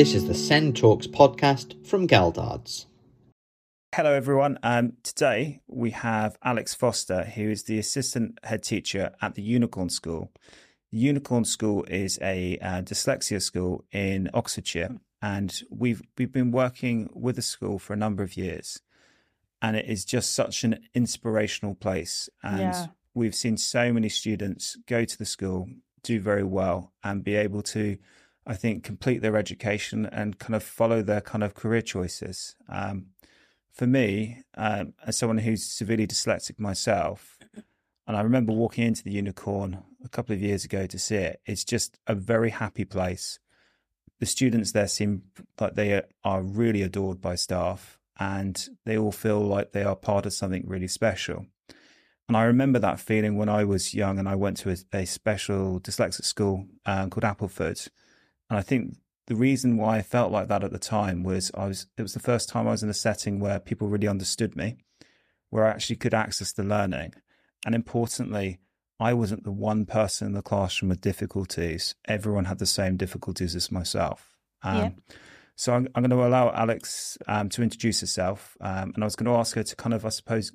This is the Send Talks podcast from Geldards. Hello, everyone. Um, today we have Alex Foster, who is the assistant head teacher at the Unicorn School. The Unicorn School is a uh, dyslexia school in Oxfordshire, and we've we've been working with the school for a number of years, and it is just such an inspirational place. And Yeah. we've seen so many students go to the school, do very well, and be able to, I think, complete their education and kind of follow their kind of career choices. Um, for me, um, as someone who's severely dyslexic myself, and I remember walking into the Unicorn a couple of years ago to see it, it's just a very happy place. The students there seem like they are really adored by staff and they all feel like they are part of something really special. And I remember that feeling when I was young and I went to a, a special dyslexic school um, called Appleford. And I think the reason why I felt like that at the time was I was it was the first time I was in a setting where people really understood me, where I actually could access the learning. And importantly, I wasn't the one person in the classroom with difficulties. Everyone had the same difficulties as myself. Um, Yeah. So I'm, I'm going to allow Alex um, to introduce herself, um, and I was going to ask her to kind of, I suppose,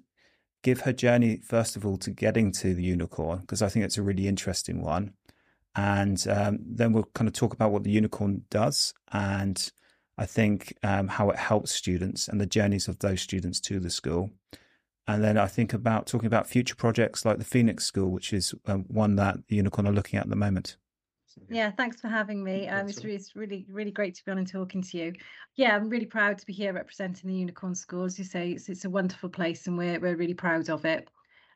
give her journey first of all to getting to the unicorn because I think it's a really interesting one, and um, then we'll kind of talk about what the unicorn does, and I think um, how it helps students and the journeys of those students to the school. And then I think about talking about future projects like the Phoenix School, which is um, one that the Unicorn are looking at at the moment. Yeah, thanks for having me. Um, it's, it's really, really great to be on and talking to you. Yeah, I'm really proud to be here representing the Unicorn School. As you say, it's, it's a wonderful place and we're, we're really proud of it.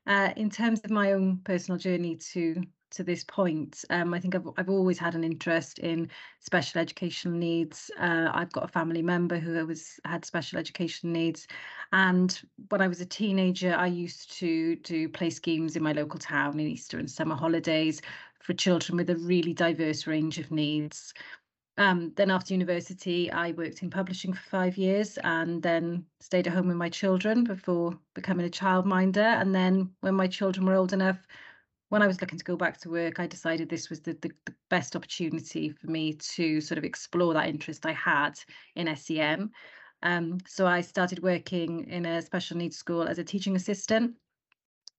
Uh, in terms of my own personal journey to to this point, um, I think I've, I've always had an interest in special educational needs. Uh, I've got a family member who was had special education needs, and when I was a teenager, I used to do play schemes in my local town in Easter and summer holidays for children with a really diverse range of needs. Um, then after university, I worked in publishing for five years and then stayed at home with my children before becoming a childminder. And then when my children were old enough, when I was looking to go back to work, I decided this was the, the, the best opportunity for me to sort of explore that interest I had in SEN. Um, so I started working in a special needs school as a teaching assistant,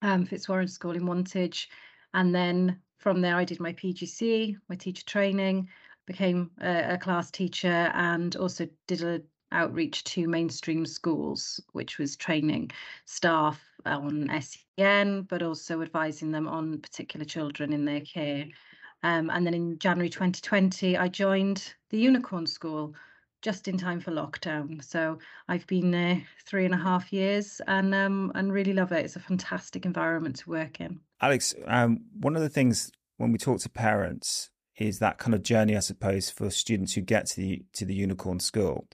um, Fitzwaryn School in Wantage. And then from there, I did my PGC, my teacher training, became a, a class teacher, and also did a outreach to mainstream schools, which was training staff on SEN, but also advising them on particular children in their care. Um, and then in January 2020, I joined the Unicorn School just in time for lockdown. So I've been there three and a half years and um, and really love it. It's a fantastic environment to work in. Alex, um, one of the things when we talk to parents is that kind of journey, I suppose, for students who get to the to the Unicorn School.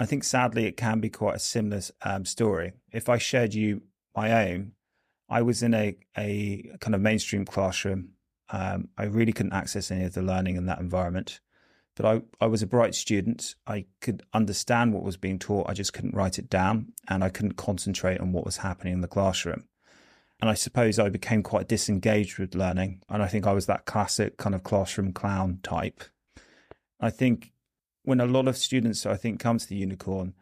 I think sadly it can be quite a similar um, story. If I shared you my own, I was in a a kind of mainstream classroom. Um, I really couldn't access any of the learning in that environment. But I, I was a bright student. I could understand what was being taught. I just couldn't write it down and I couldn't concentrate on what was happening in the classroom. And I suppose I became quite disengaged with learning. And I think I was that classic kind of classroom clown type. I think when a lot of students, I think, come to the unicorn,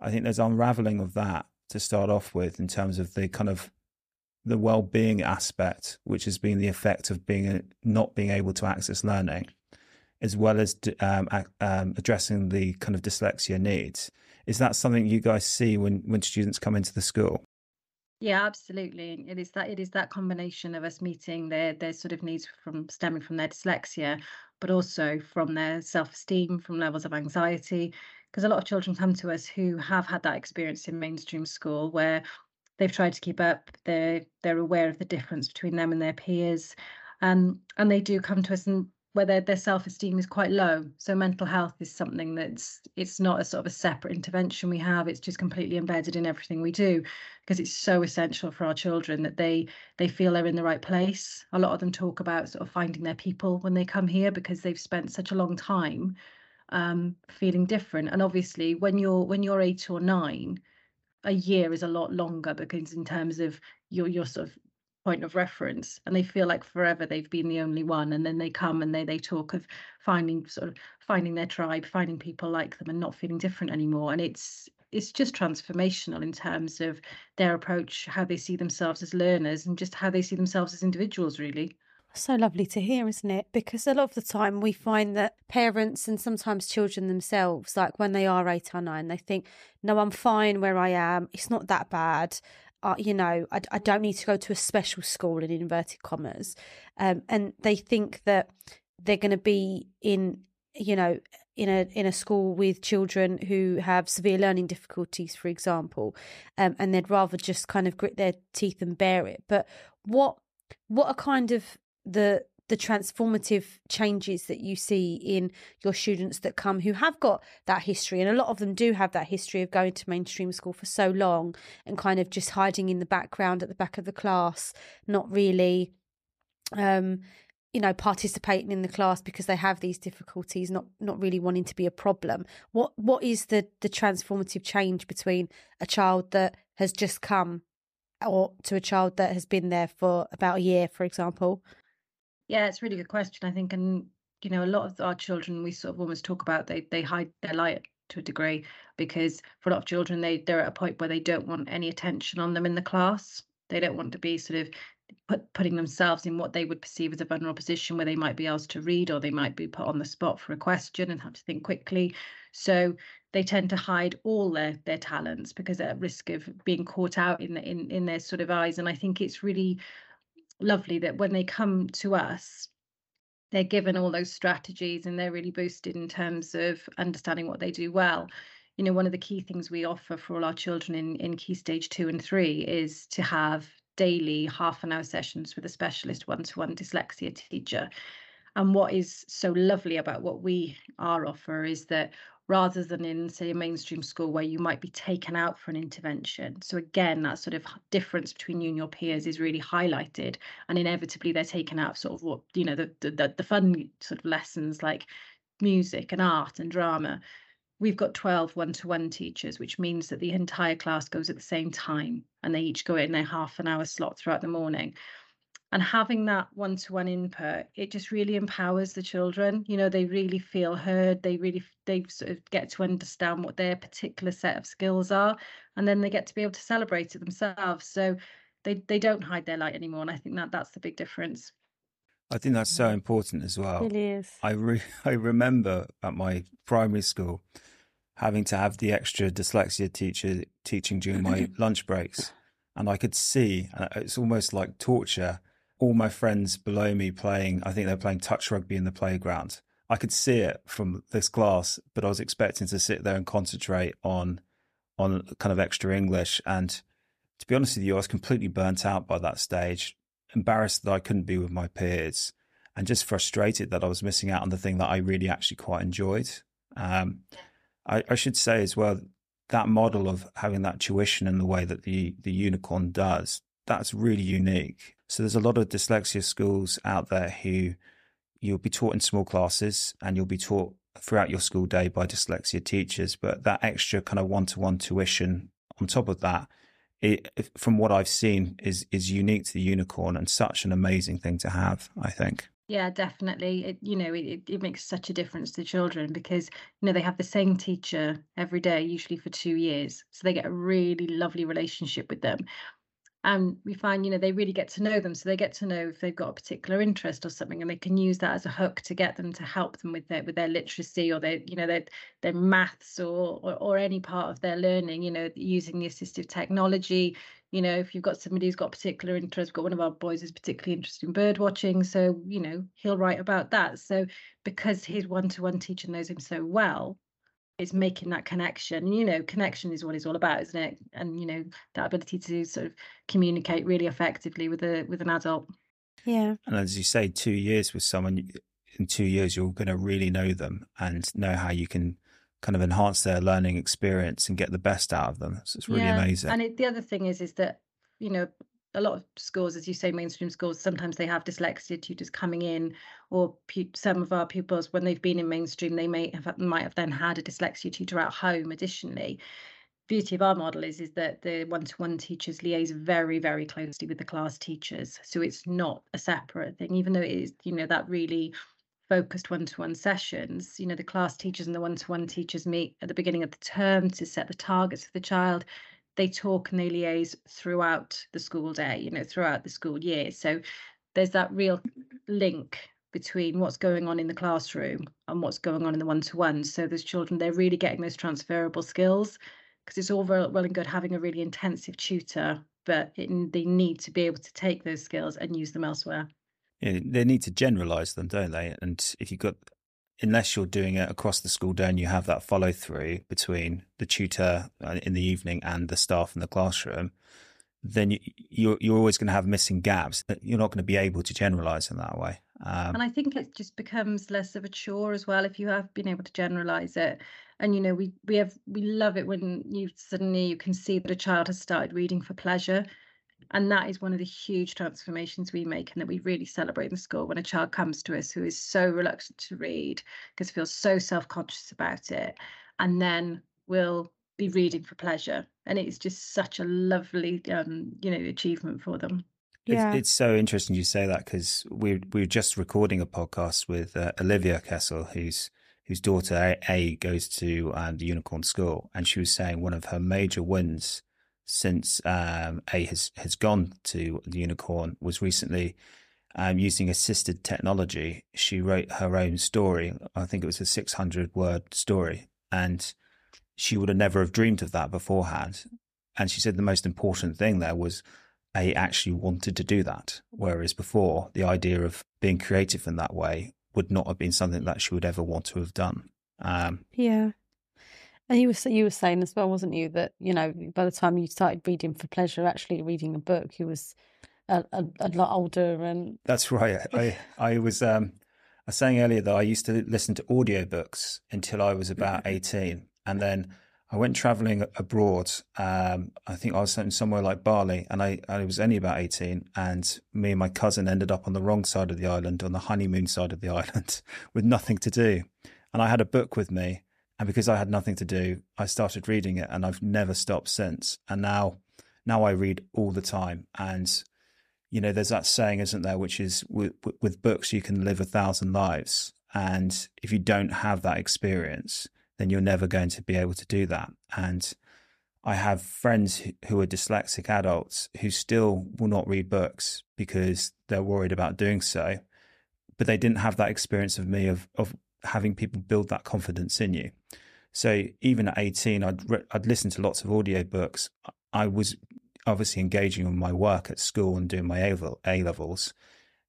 I think there's unraveling of that to start off with in terms of the kind of the well-being aspect, which has been the effect of being not being able to access learning, as well as um, um, addressing the kind of dyslexia needs. Is that something you guys see when when students come into the school? Yeah, absolutely. It is that it is that combination of us meeting their their sort of needs from stemming from their dyslexia, but also from their self-esteem, from levels of anxiety. Because a lot of children come to us who have had that experience in mainstream school where they've tried to keep up, they're they're aware of the difference between them and their peers. Um, and they do come to us and where their, their self-esteem is quite low. So mental health is something that's it's not a sort of a separate intervention we have. It's just completely embedded in everything we do because it's so essential for our children that they they feel they're in the right place. A lot of them talk about sort of finding their people when they come here because they've spent such a long time um, feeling different. And obviously, when you're when you're eight or nine, a year is a lot longer because in terms of your your sort of point of reference and they feel like forever they've been the only one and then they come and they they talk of finding sort of finding their tribe finding people like them and not feeling different anymore and it's it's just transformational in terms of their approach how they see themselves as learners and just how they see themselves as individuals really so lovely to hear, isn't it? Because a lot of the time we find that parents and sometimes children themselves, like when they are eight or nine, they think, no, I'm fine where I am. It's not that bad. Uh, you know, I, I don't need to go to a special school in inverted commas. Um, and they think that they're going to be in, you know, in a in a school with children who have severe learning difficulties, for example, um, and they'd rather just kind of grit their teeth and bear it. But what what are kind of the the transformative changes that you see in your students that come who have got that history and a lot of them do have that history of going to mainstream school for so long and kind of just hiding in the background at the back of the class not really um you know participating in the class because they have these difficulties not not really wanting to be a problem. What what is the the transformative change between a child that has just come or to a child that has been there for about a year for example yeah, it's a really good question, I think. And, you know, a lot of our children, we sort of almost talk about they they hide their light to a degree because for a lot of children, they they're at a point where they don't want any attention on them in the class. They don't want to be sort of put, putting themselves in what they would perceive as a vulnerable position where they might be asked to read or they might be put on the spot for a question and have to think quickly. So they tend to hide all their their talents because they're at risk of being caught out in the, in in their sort of eyes. And I think it's really lovely that when they come to us, they're given all those strategies and they're really boosted in terms of understanding what they do well. You know, one of the key things we offer for all our children in, in Key Stage 2 and 3 is to have daily half an hour sessions with a specialist one to one dyslexia teacher. And what is so lovely about what we are offer is that rather than in, say, a mainstream school where you might be taken out for an intervention. So, again, that sort of difference between you and your peers is really highlighted. And inevitably, they're taken out of sort of what, you know, the, the, the fun sort of lessons like music and art and drama. We've got 12 one to one teachers, which means that the entire class goes at the same time and they each go in their half an hour slot throughout the morning and having that one-to-one input it just really empowers the children you know they really feel heard they really they sort of get to understand what their particular set of skills are and then they get to be able to celebrate it themselves so they they don't hide their light anymore and i think that that's the big difference I think that's so important as well. It really is. I re- I remember at my primary school having to have the extra dyslexia teacher teaching during my lunch breaks, and I could see uh, it's almost like torture all my friends below me playing, I think they're playing touch rugby in the playground. I could see it from this glass, but I was expecting to sit there and concentrate on on kind of extra English. And to be honest with you, I was completely burnt out by that stage, embarrassed that I couldn't be with my peers, and just frustrated that I was missing out on the thing that I really actually quite enjoyed. Um, I, I should say as well that model of having that tuition in the way that the the unicorn does, that's really unique. So there's a lot of dyslexia schools out there who you'll be taught in small classes and you'll be taught throughout your school day by dyslexia teachers, but that extra kind of one-to-one tuition on top of that, it, from what I've seen, is is unique to the unicorn and such an amazing thing to have. I think. Yeah, definitely. It, you know, it, it makes such a difference to children because, you know, they have the same teacher every day, usually for two years. So they get a really lovely relationship with them and we find you know they really get to know them. So they get to know if they've got a particular interest or something and they can use that as a hook to get them to help them with their with their literacy or their you know their their maths or, or or, any part of their learning you know using the assistive technology. You know if you've got somebody who's got particular interest we've got one of our boys is particularly interested in bird watching so you know he'll write about that. So because his one-to-one teacher knows him so well it's making that connection. You know connection is what it's all about isn't it? And you know that ability to sort of communicate really effectively with a with an adult. Yeah. And as you say two years with someone in two years you're going to really know them and know how you can kind of enhance their learning experience and get the best out of them. So it's really yeah. amazing. And it, the other thing is is that you know a lot of schools, as you say, mainstream schools, sometimes they have dyslexia tutors coming in, or pu- some of our pupils, when they've been in mainstream, they may have might have then had a dyslexia tutor at home additionally. beauty of our model is is that the one-to-one teachers liaise very very closely with the class teachers so it's not a separate thing even though it is you know that really focused one-to-one sessions you know the class teachers and the one-to-one teachers meet at the beginning of the term to set the targets for the child they talk and they liaise throughout the school day you know throughout the school year so there's that real link between what's going on in the classroom and what's going on in the one-to-one so those children they're really getting those transferable skills because it's all well and good having a really intensive tutor, but it, they need to be able to take those skills and use them elsewhere. Yeah, they need to generalize them, don't they? And if you've got, unless you're doing it across the school day and you have that follow through between the tutor uh, in the evening and the staff in the classroom, then you, you're you're always going to have missing gaps. You're not going to be able to generalize in that way. Um, and I think it just becomes less of a chore as well if you have been able to generalize it and you know we we have we love it when you suddenly you can see that a child has started reading for pleasure and that is one of the huge transformations we make and that we really celebrate in school when a child comes to us who is so reluctant to read because feels so self-conscious about it and then will be reading for pleasure and it's just such a lovely um you know achievement for them yeah. It's, it's so interesting you say that because we we were just recording a podcast with uh, Olivia Kessel, who's whose daughter A goes to um, the Unicorn School, and she was saying one of her major wins since um, A has has gone to the Unicorn was recently um, using assisted technology. She wrote her own story. I think it was a six hundred word story, and she would have never have dreamed of that beforehand. And she said the most important thing there was A actually wanted to do that, whereas before the idea of being creative in that way would not have been something that she would ever want to have done. Um, yeah. And you were you were saying as well, wasn't you, that you know by the time you started reading for pleasure, actually reading a book, you was a, a, a lot older and. That's right. I I was um I was saying earlier that I used to listen to audiobooks until I was about eighteen, and then I went traveling abroad. Um, I think I was in somewhere like Bali, and I, I was only about 18. And me and my cousin ended up on the wrong side of the island, on the honeymoon side of the island, with nothing to do. And I had a book with me. And because I had nothing to do, I started reading it, and I've never stopped since. And now, now I read all the time. And you know, there's that saying, isn't there, which is with, with books you can live a thousand lives. And if you don't have that experience, then you're never going to be able to do that. And I have friends who are dyslexic adults who still will not read books because they're worried about doing so. But they didn't have that experience of me of, of having people build that confidence in you. So even at 18, I'd, re- I'd listen to lots of audiobooks. I was obviously engaging in my work at school and doing my A levels.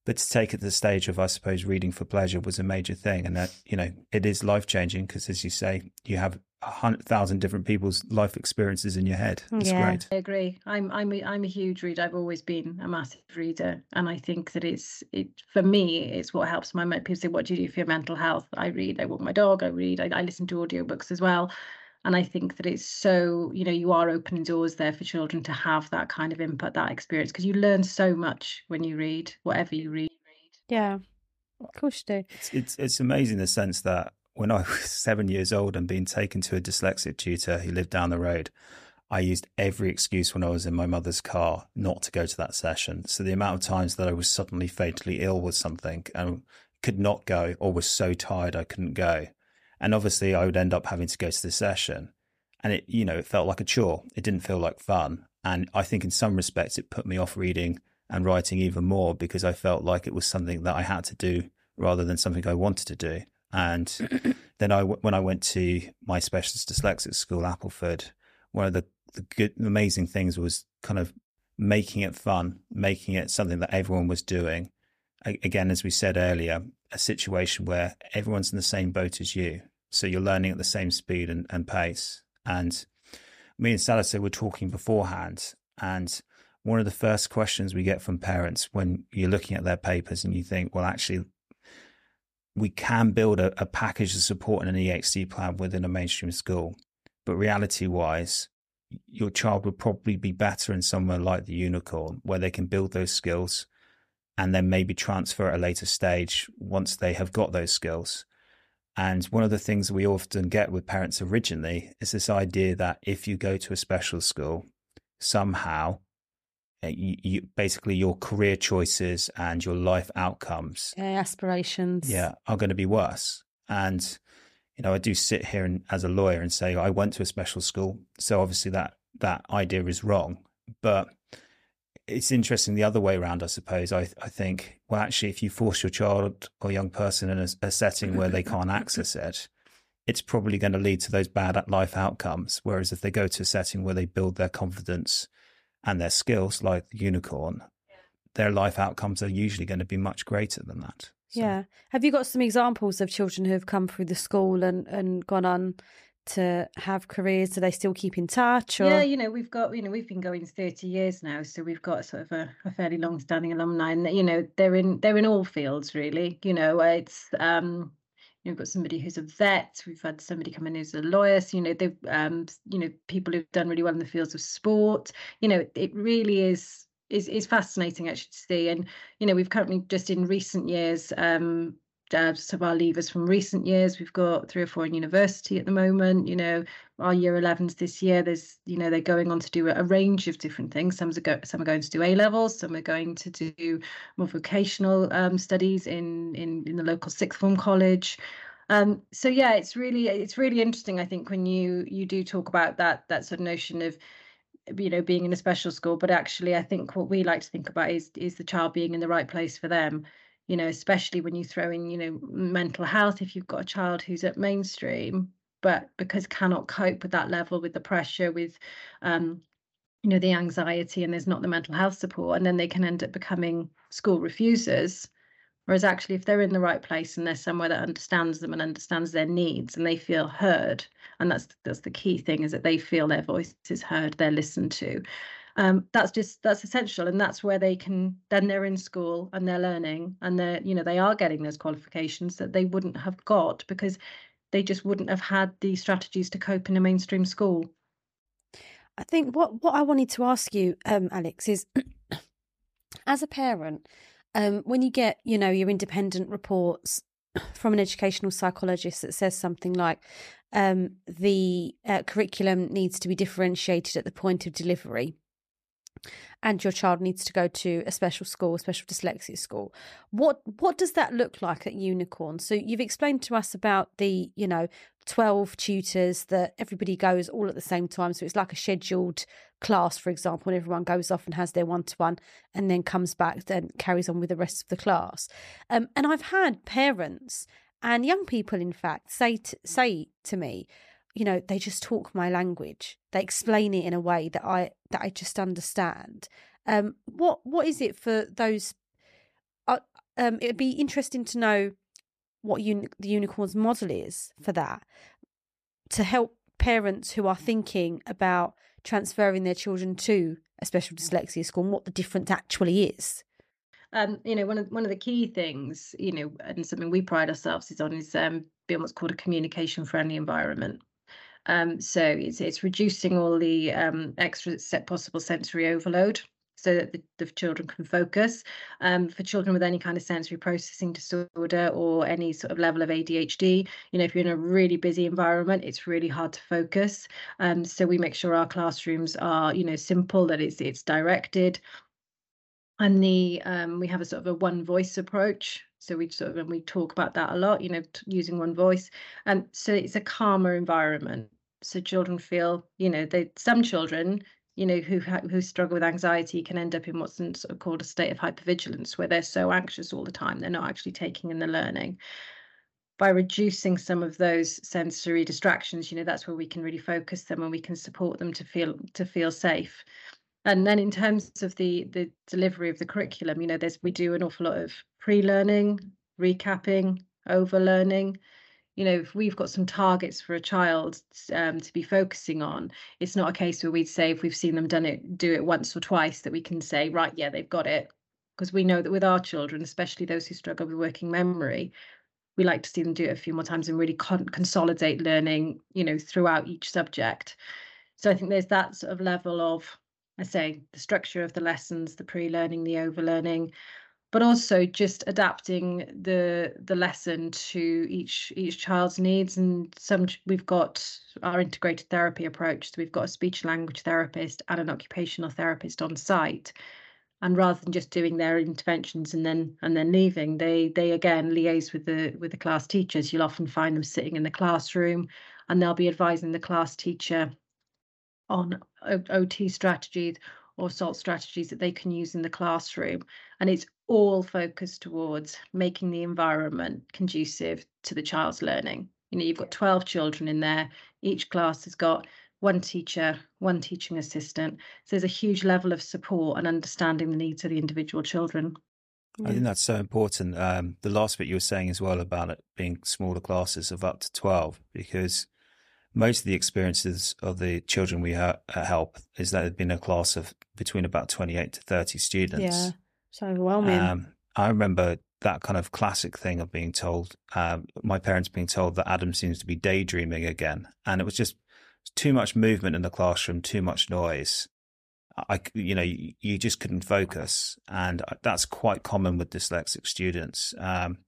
But to take it to the stage of, I suppose, reading for pleasure was a major thing. And that, you know, it is life changing because, as you say, you have hundred thousand different people's life experiences in your head. It's yeah. great. I agree. I'm I'm a, I'm a huge reader. I've always been a massive reader, and I think that it's it for me. It's what helps my people say, "What do you do for your mental health?" I read. I walk my dog. I read. I, I listen to audiobooks as well. And I think that it's so, you know, you are opening doors there for children to have that kind of input, that experience, because you learn so much when you read, whatever you read. Yeah, of course you do. It's, it's, it's amazing the sense that when I was seven years old and being taken to a dyslexic tutor who lived down the road, I used every excuse when I was in my mother's car not to go to that session. So the amount of times that I was suddenly fatally ill with something and could not go or was so tired I couldn't go and obviously, I would end up having to go to the session. And it, you know, it felt like a chore. It didn't feel like fun. And I think in some respects, it put me off reading and writing even more because I felt like it was something that I had to do rather than something I wanted to do. And then I, when I went to my specialist dyslexic school, Appleford, one of the, the good, amazing things was kind of making it fun, making it something that everyone was doing. Again, as we said earlier, a situation where everyone's in the same boat as you. So you're learning at the same speed and, and pace. And me and Salise were talking beforehand. And one of the first questions we get from parents when you're looking at their papers and you think, well, actually, we can build a, a package of support an EHC plan within a mainstream school. But reality wise, your child would probably be better in somewhere like the unicorn where they can build those skills and then maybe transfer at a later stage once they have got those skills. And one of the things we often get with parents originally is this idea that if you go to a special school, somehow Uh, you, you, basically your career choices and your life outcomes yeah, aspirations. yeah are going to be worse. And you know i do sit here and, as a lawyer and say i went to a special school so obviously that that idea is wrong. But it's interesting the other way around i suppose. I i think well actually if you force your child or young person in a, a setting where they can't access it it's probably going to lead to those bad life outcomes. Whereas if they go to a setting where they build their confidence and their skills, like the unicorn, their life outcomes are usually going to be much greater than that. So. Yeah. Have you got some examples of children who have come through the school and, and gone on to have careers? Do they still keep in touch? Or? Yeah, you know, we've got, you know, we've been going 30 years now, so we've got sort of a, a fairly long standing alumni and you know, they're in they're in all fields really. You know, it's um we've got somebody who's a vet we've had somebody come in who's a lawyer so, you know they've um you know people who've done really well in the fields of sport. You know it really is is is fascinating actually to see and you know we've currently just in recent years um uh, some of our leavers from recent years we've got three or four in university at the moment you know our year 11s this year there's you know they're going on to do a, range of different things. Some are, go, some are going to do a levels some are going to do more vocational um, studies in, in in the local sixth form college. Um, so yeah it's really it's really interesting i think when you you do talk about that that sort of notion of you know being in a special school but actually i think what we like to think about is is the child being in the right place for them. You know, especially when you throw in, you know, mental health, if you've got a child who's at mainstream, but because cannot cope with that level, with the pressure, with, um, you know, the anxiety, and there's not the mental health support, and then they can end up becoming school refusers. Whereas actually, if they're in the right place and they're somewhere that understands them and understands their needs, and they feel heard, and that's that's the key thing is that they feel their voice is heard, they're listened to, um, that's just that's essential and that's where they can then they're in school and they're learning and they're you know they are getting those qualifications that they wouldn't have got because they just wouldn't have had the strategies to cope in a mainstream school. I think what what i wanted to ask you um, alex is as a parent um, when you get you know your independent reports from an educational psychologist that says something like um, the uh, curriculum needs to be differentiated at the point of delivery and your child needs to go to a special school, a special dyslexia school. What what does that look like at Unicorn? So you've explained to us about the, you know, 12 tutors that everybody goes all at the same time. So it's like a scheduled class, for example, when everyone goes off and has their one to one and then comes back and carries on with the rest of the class. Um, and I've had parents and young people, in fact, say to, say to me, you know they just talk my language. They explain it in a way that i that i just understand. Um what what is it for those uh, um it'd be interesting to know what the unicorns model is for that to help parents who are thinking about transferring their children to a special dyslexia school and what the difference actually is. Um, you know, one of one of the key things, you know, and something we pride ourselves is on is um, being what's called a communication friendly environment. Um, so it's it's reducing all the um, extra possible sensory overload so that the, the children can focus. Um, for children with any kind of sensory processing disorder or any sort of level of ADHD, you know, if you're in a really busy environment, it's really hard to focus. Um, so we make sure our classrooms are, you know, simple, that it's it's directed. And the um, we have a sort of a one voice approach so we sort of and we talk about that a lot you know using one voice and so it's a calmer environment so children feel you know they some children you know who who struggle with anxiety can end up in what's sort of called a state of hypervigilance where they're so anxious all the time they're not actually taking in the learning. By reducing some of those sensory distractions you know that's where we can really focus them and we can support them to feel to feel safe. And then in terms of the the delivery of the curriculum you know there's we do an awful lot of pre-learning recapping overlearning you know, if we've got some targets for a child um, to be focusing on, it's not a case where we'd say if we've seen them done it, do it once or twice, that we can say, right, yeah, they've got it. Because we know that with our children, especially those who struggle with working memory, we like to see them do it a few more times and really con- consolidate learning, you know, throughout each subject. So I think there's that sort of level of, I say, the structure of the lessons, the pre-learning, the overlearning, but also just adapting the the lesson to each each child's needs. And some we've got our integrated therapy approach. So we've got a speech language therapist and an occupational therapist on site. And rather than just doing their interventions and then and then leaving they they again liaise with the with the class teachers. You'll often find them sitting in the classroom and they'll be advising the class teacher on ot strategies or SALT strategies that they can use in the classroom. And it's all focused towards making the environment conducive to the child's learning. You know, you've got 12 children in there, each class has got one teacher, one teaching assistant. So there's a huge level of support and understanding the needs of the individual children. I think that's so important. Um, the last bit you were saying as well about it being smaller classes of up to 12, because most of the experiences of the children we ha- uh, help is that they've been a class of between about 28 to 30 students. Yeah, so overwhelming. Um, I remember that kind of classic thing of being told, um, my parents being told that Adam seems to be daydreaming again. And it was just too much movement in the classroom, too much noise. I, you know, you, you just couldn't focus. And uh, that's quite common with dyslexic students. Um,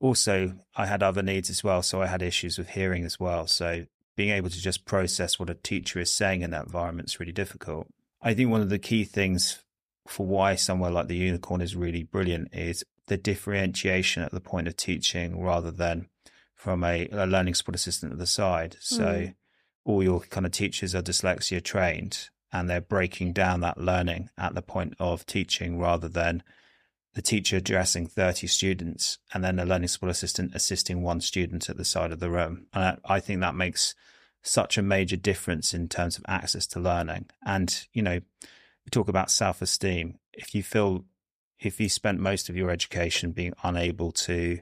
also, I had other needs as well. So I had issues with hearing as well. So being able to just process what a teacher is saying in that environment is really difficult. I think one of the key things for why somewhere like the unicorn is really brilliant is the differentiation at the point of teaching rather than from a, a learning support assistant at the side. So mm. all your kind of teachers are dyslexia trained and they're breaking down that learning at the point of teaching rather than the teacher addressing 30 students and then a learning support assistant assisting one student at the side of the room. And I think that makes such a major difference in terms of access to learning. And, you know, we talk about self esteem. If you feel, if you spent most of your education being unable to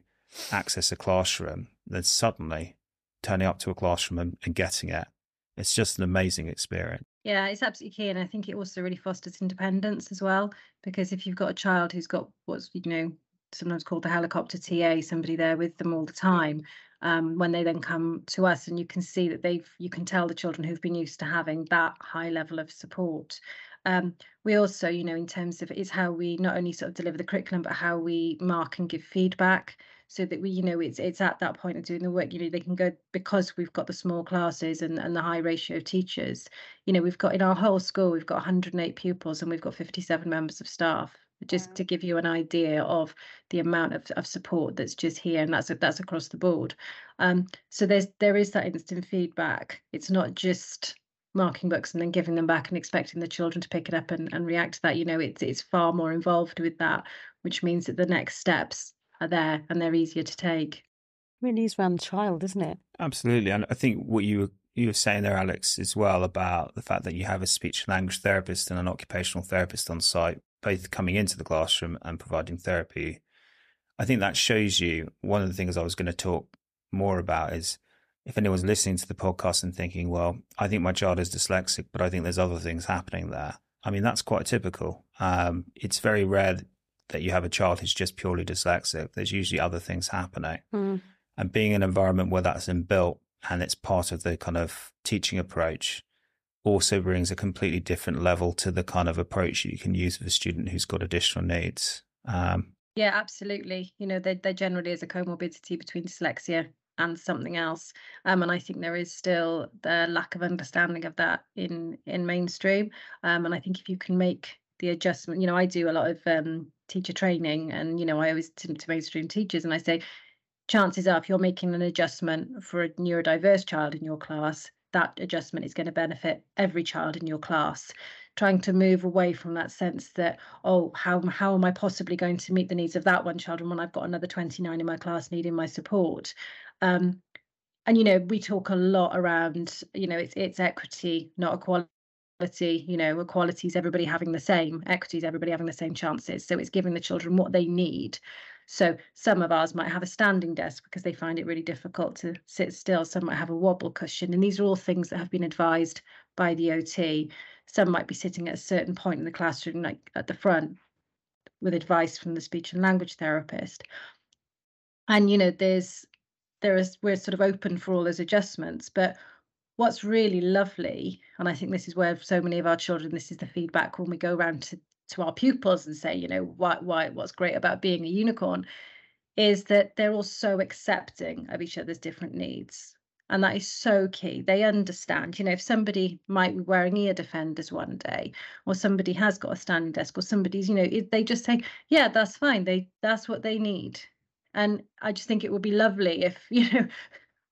access a classroom, then suddenly turning up to a classroom and, and getting it, it's just an amazing experience. Yeah, it's absolutely key. And I think it also really fosters independence as well. Because if you've got a child who's got what's, you know, sometimes called the helicopter TA, somebody there with them all the time, um, when they then come to us and you can see that they've you can tell the children who've been used to having that high level of support um, we also you know in terms of it's how we not only sort of deliver the curriculum but how we mark and give feedback so that we you know it's it's at that point of doing the work you know they can go because we've got the small classes and, and the high ratio of teachers you know we've got in our whole school we've got 108 pupils and we've got 57 members of staff just to give you an idea of the amount of, of support that's just here and that's that's across the board. Um, so there's there is that instant feedback. It's not just marking books and then giving them back and expecting the children to pick it up and, and react to that you know it's it's far more involved with that which means that the next steps are there and they're easier to take really is around the child isn't it absolutely and i think what you were you were saying there alex as well about the fact that you have a speech language therapist and an occupational therapist on site both coming into the classroom and providing therapy. I think that shows you one of the things I was going to talk more about is if anyone's listening to the podcast and thinking, well, I think my child is dyslexic, but I think there's other things happening there. I mean, that's quite typical. Um, it's very rare that you have a child who's just purely dyslexic. There's usually other things happening. Mm. And being in an environment where that's inbuilt and it's part of the kind of teaching approach also brings a completely different level to the kind of approach you can use with a student who's got additional needs. Um, yeah, absolutely. You know, there, there generally is a comorbidity between dyslexia and something else. Um, and I think there is still the lack of understanding of that in in mainstream. Um, and I think if you can make the adjustment, you know, I do a lot of um, teacher training, and you know, I always to, to mainstream teachers, and I say, chances are, if you're making an adjustment for a neurodiverse child in your class, that adjustment is going to benefit every child in your class. Trying to move away from that sense that oh how how am i possibly going to meet the needs of that one child when i've got another 29 in my class needing my support? Um, and you know we talk a lot around you know it's it's equity not equality you know equality is everybody having the same equity is everybody having the same chances so it's giving the children what they need so some of ours might have a standing desk because they find it really difficult to sit still. Some might have a wobble cushion. And these are all things that have been advised by the OT. Some might be sitting at a certain point in the classroom, like at the front, with advice from the speech and language therapist. And you know, there's there is we're sort of open for all those adjustments. But what's really lovely, and I think this is where so many of our children, this is the feedback when we go around to to our pupils and say, you know, why, why, what's great about being a unicorn is that they're all so accepting of each other's different needs. And that is so key. They understand, you know, if somebody might be wearing ear defenders one day, or somebody has got a standing desk, or somebody's, you know, they just say, yeah, that's fine. They that's what they need. And I just think it would be lovely if, you know,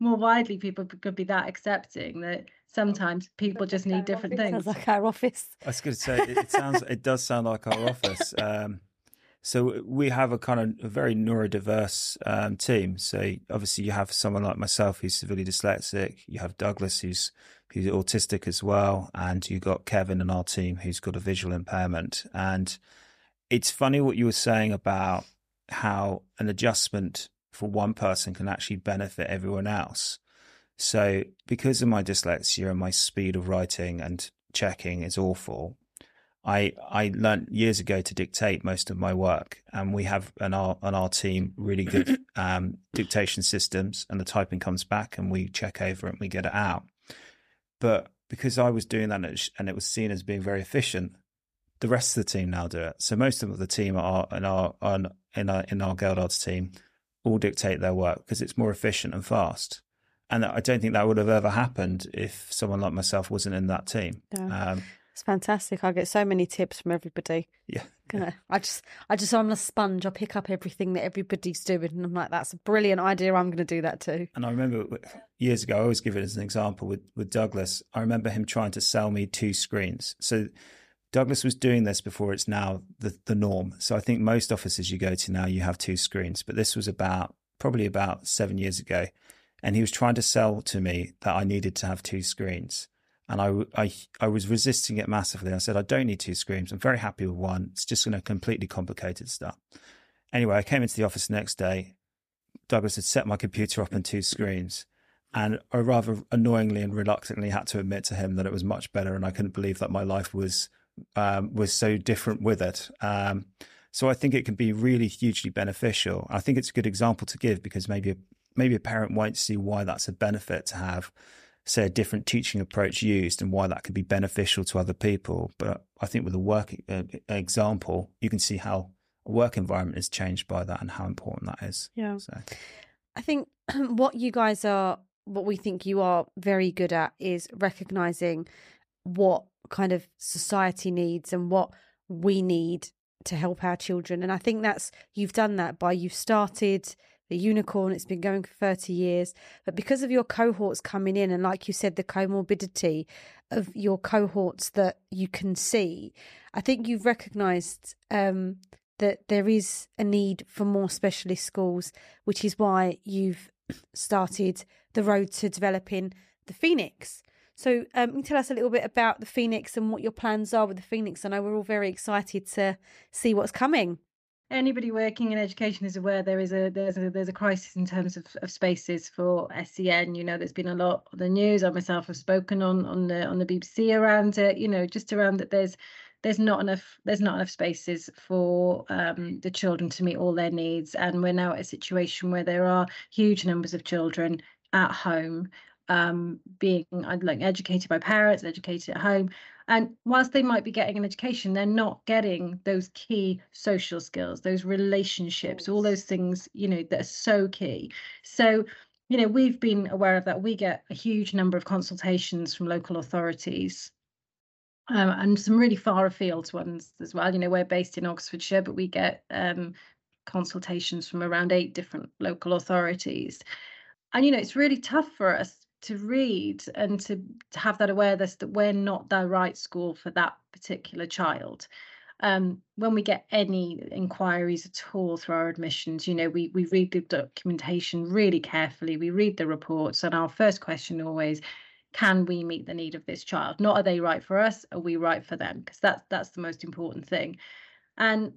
more widely people could be that accepting that sometimes people just need different things. Sounds like our office. I was going to say it, it sounds it does sound like our office. Um, so we have a kind of a very neurodiverse um, team. So obviously you have someone like myself who's severely dyslexic. You have Douglas who's who's autistic as well, and you got Kevin in our team who's got a visual impairment. And it's funny what you were saying about how an adjustment for one person can actually benefit everyone else. So, because of my dyslexia and my speed of writing and checking is awful, I I learned years ago to dictate most of my work, and we have on our on our team really good um, dictation systems, and the typing comes back, and we check over it and we get it out. But because I was doing that and it was seen as being very efficient, the rest of the team now do it. So most of the team are in our in our in our Geldards team all dictate their work because it's more efficient and fast. And I don't think that would have ever happened if someone like myself wasn't in that team. Yeah. Um, it's fantastic. I get so many tips from everybody. Yeah. yeah. I just, I just, I'm a sponge. I pick up everything that everybody's doing, and I'm like, that's a brilliant idea. I'm going to do that too. And I remember years ago, I always give it as an example with with Douglas. I remember him trying to sell me two screens. So Douglas was doing this before it's now the, the norm. So I think most offices you go to now, you have two screens, but this was about probably about seven years ago. And he was trying to sell to me that I needed to have two screens. And I, I, I was resisting it massively. I said, I don't need two screens. I'm very happy with one. It's just going to completely complicated stuff. Anyway, I came into the office the next day. Douglas had set my computer up on two screens. And I rather annoyingly and reluctantly had to admit to him that it was much better. And I couldn't believe that my life was um, was so different with it. Um, so I think it can be really hugely beneficial. I think it's a good example to give because maybe maybe a parent won't see why that's a benefit to have, say, a different teaching approach used and why that could be beneficial to other people. But I think with a work uh, example, you can see how a work environment is changed by that and how important that is. Yeah. So. I think what you guys are, what we think you are very good at is recognizing what kind of society needs and what we need to help our children. And I think that's you've done that by you've started the unicorn, it's been going for 30 years. But because of your cohorts coming in, and like you said, the comorbidity of your cohorts that you can see, I think you've recognized um, that there is a need for more specialist schools, which is why you've started the road to developing the Phoenix. So, um, can you tell us a little bit about the Phoenix and what your plans are with the Phoenix? I know we're all very excited to see what's coming. Anybody working in education is aware there is a there's a there's a crisis in terms of, of spaces for SEN. You know, there's been a lot of the news. I myself have spoken on on the on the BBC around it. You know, just around that there's there's not enough there's not enough spaces for um, the children to meet all their needs and we're now at a situation where there are huge numbers of children at home um, being uh, like educated by parents, educated at home. And whilst they might be getting an education, they're not getting those key social skills, those relationships, all those things, you know, that are so key. So, you know, we've been aware of that. We get a huge number of consultations from local authorities um, and some really far afield ones as well. You know, we're based in Oxfordshire, but we get um, consultations from around eight different local authorities. And, you know, it's really tough for us to read and to, to have that awareness that we're not the right school for that particular child. Um, when we get any inquiries at all through our admissions, you know, we we read the documentation really carefully. We read the reports, and our first question always, can we meet the need of this child? Not are they right for us? Are we right for them? Because that's that's the most important thing. And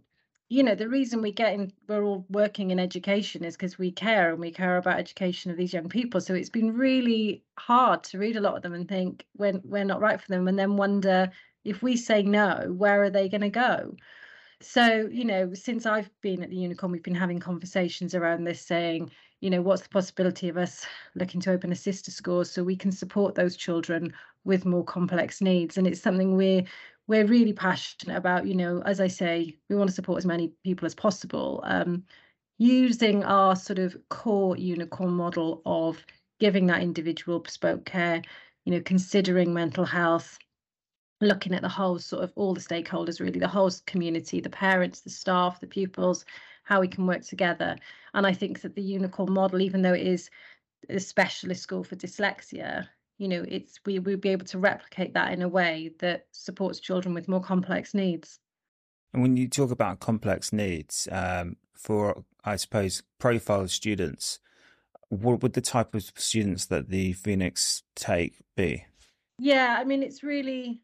you know the reason we get in we're all working in education is because we care and we care about education of these young people. So it's been really hard to read a lot of them and think when we're not right for them and then wonder if we say no where are they going to go? So you know since i've been at the unicorn we've been having conversations around this saying you know what's the possibility of us looking to open a sister school so we can support those children with more complex needs? And it's something we're we're really passionate about, you know, as I say, we want to support as many people as possible. Um, using our sort of core unicorn model of giving that individual bespoke care, you know, considering mental health, looking at the whole sort of all the stakeholders, really, the whole community, the parents, the staff, the pupils, how we can work together. And I think that the unicorn model, even though it is a specialist school for dyslexia, you know, it's we will be able to replicate that in a way that supports children with more complex needs. And when you talk about complex needs, um, for I suppose profile students, what would the type of students that the Phoenix take be? Yeah, I mean, it's really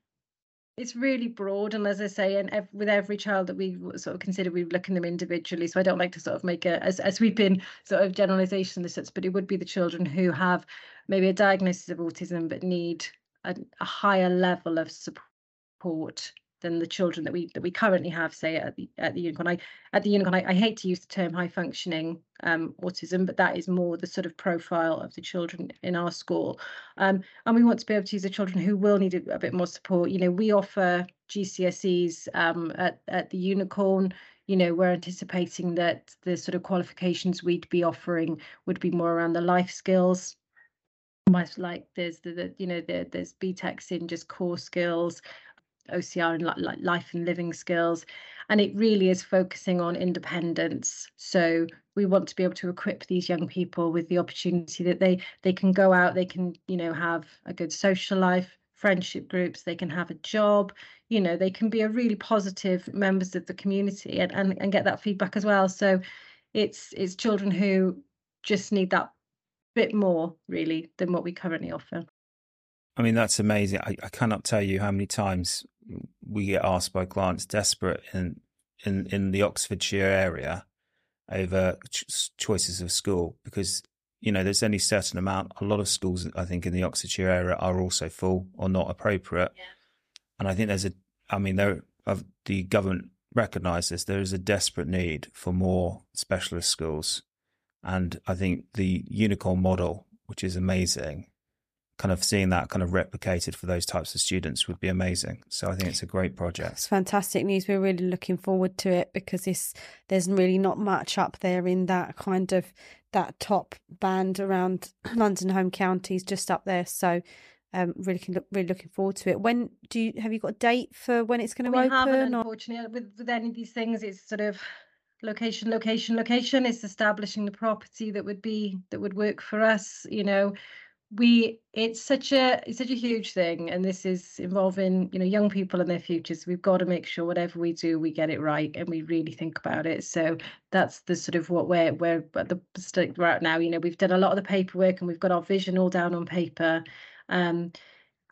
it's really broad and as i say and ev- with every child that we sort of consider we look at them individually so i don't like to sort of make a as, as we've been sort of generalization sense but it would be the children who have maybe a diagnosis of autism but need a, a higher level of support than the children that we that we currently have, say at the at the unicorn. I at the unicorn, I, I hate to use the term high functioning um, autism, but that is more the sort of profile of the children in our school. Um, and we want to be able to use the children who will need a, a bit more support. You know, we offer GCSEs um, at at the unicorn. You know, we're anticipating that the sort of qualifications we'd be offering would be more around the life skills much like there's the, the you know the, there's BTECs in just core skills OCR and like life and living skills. And it really is focusing on independence. So we want to be able to equip these young people with the opportunity that they they can go out, they can, you know, have a good social life, friendship groups, they can have a job, you know, they can be a really positive members of the community and, and, and get that feedback as well. So it's it's children who just need that bit more really than what we currently offer. I mean, that's amazing. I, I cannot tell you how many times we get asked by clients desperate in in in the Oxfordshire area over ch- choices of school because you know there's only a certain amount. A lot of schools, I think, in the Oxfordshire area are also full or not appropriate. Yeah. And I think there's a. I mean, there of the government recognises there is a desperate need for more specialist schools, and I think the unicorn model, which is amazing, kind of seeing that kind of replicated for those types of students would be amazing. So I think it's a great project. It's fantastic news. We're really looking forward to it because this there's really not much up there in that kind of that top band around London home counties, just up there. So um, really look, really looking forward to it. When do you have you got a date for when it's going to we open? Haven't, unfortunately, with with any of these things, it's sort of location, location, location. It's establishing the property that would be that would work for us. You know, we it's such a it's such a huge thing and this is involving you know young people and their futures we've got to make sure whatever we do we get it right and we really think about it so that's the sort of what we're we're at the state right now you know we've done a lot of the paperwork and we've got our vision all down on paper um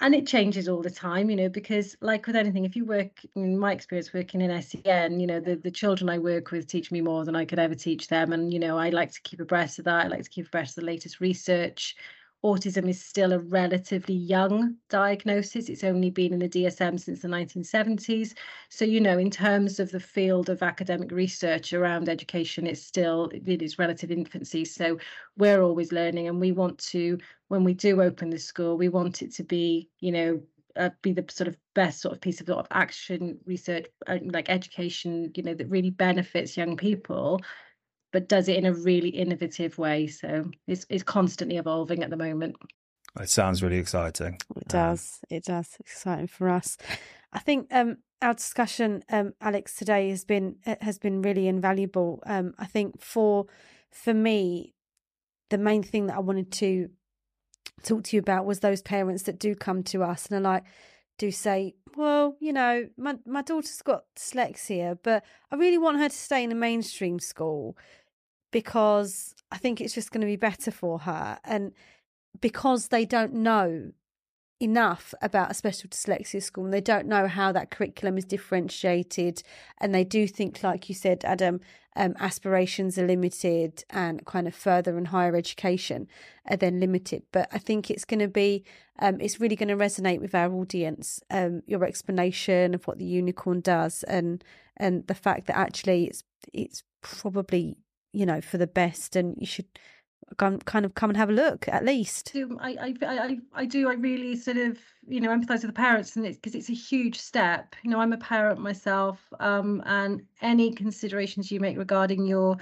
and it changes all the time you know because like with anything if you work in my experience working in sen you know the, the children i work with teach me more than i could ever teach them. And you know i like to keep abreast of that. I like to keep abreast of the latest research autism is still a relatively young diagnosis. It's only been in the DSM since the 1970s. So, you know, in terms of the field of academic research around education, it's still, in it is relative infancy. So we're always learning and we want to, when we do open the school, we want it to be, you know, uh, be the sort of best sort of piece of, sort of action research, uh, like education, you know, that really benefits young people but does it in a really innovative way. So it's it's constantly evolving at the moment. It sounds really exciting. It does. Um, it does. exciting for us. I think um, our discussion, um, Alex, today has been uh, has been really invaluable. Um, I think for for me, the main thing that I wanted to talk to you about was those parents that do come to us and are like, do say, well, you know, my my daughter's got dyslexia, but I really want her to stay in a mainstream school because I think it's just going to be better for her. And because they don't know enough about a special dyslexia school and they don't know how that curriculum is differentiated and they do think like you said adam um, aspirations are limited and kind of further and higher education are then limited but i think it's going to be um, it's really going to resonate with our audience um, your explanation of what the unicorn does and and the fact that actually it's it's probably you know, for the best. And you should kind of come and have a look at least. I, I, I, I do. I really sort of, you know, empathise with the parents, and it's because it's a huge step. You know, I'm a parent myself, um, and any considerations you make regarding your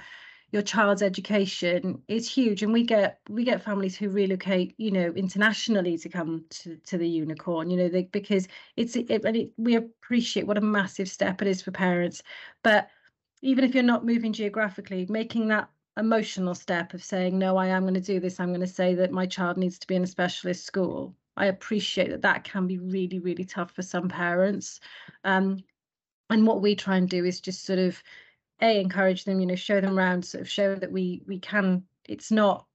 your child's education is huge and we get we get families who relocate you know internationally to come to, to the unicorn you know they, because it's it, and it, we appreciate what a massive step it is for parents but even if you're not moving geographically making that emotional step of saying no i am going to do this. I'm going to say that my child needs to be in a specialist school. I appreciate that that can be really really tough for some parents. Um, and what we try and do is just sort of a encourage them you know show them around sort of show that we we can it's not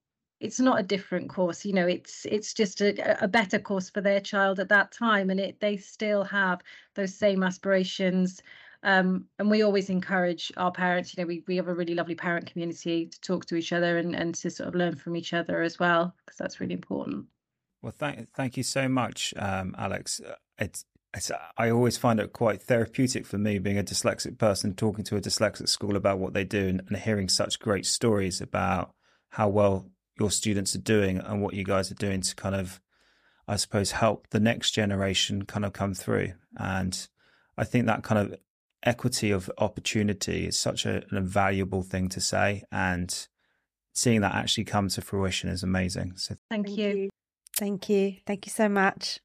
it's not a different course. You know it's it's just a, a better course for their child at that time and it they still have those same aspirations um, and we always encourage our parents you know we, we have a really lovely parent community to talk to each other and, and to sort of learn from each other as well because that's really important well thank thank you so much um, alex uh, it's I always find it quite therapeutic for me being a dyslexic person talking to a dyslexic school about what they do and, and, hearing such great stories about how well your students are doing and what you guys are doing to kind of, I suppose, help the next generation kind of come through. And I think that kind of equity of opportunity is such a, an invaluable thing to say. And seeing that actually come to fruition is amazing. So thank you. Thank you. Thank you so much.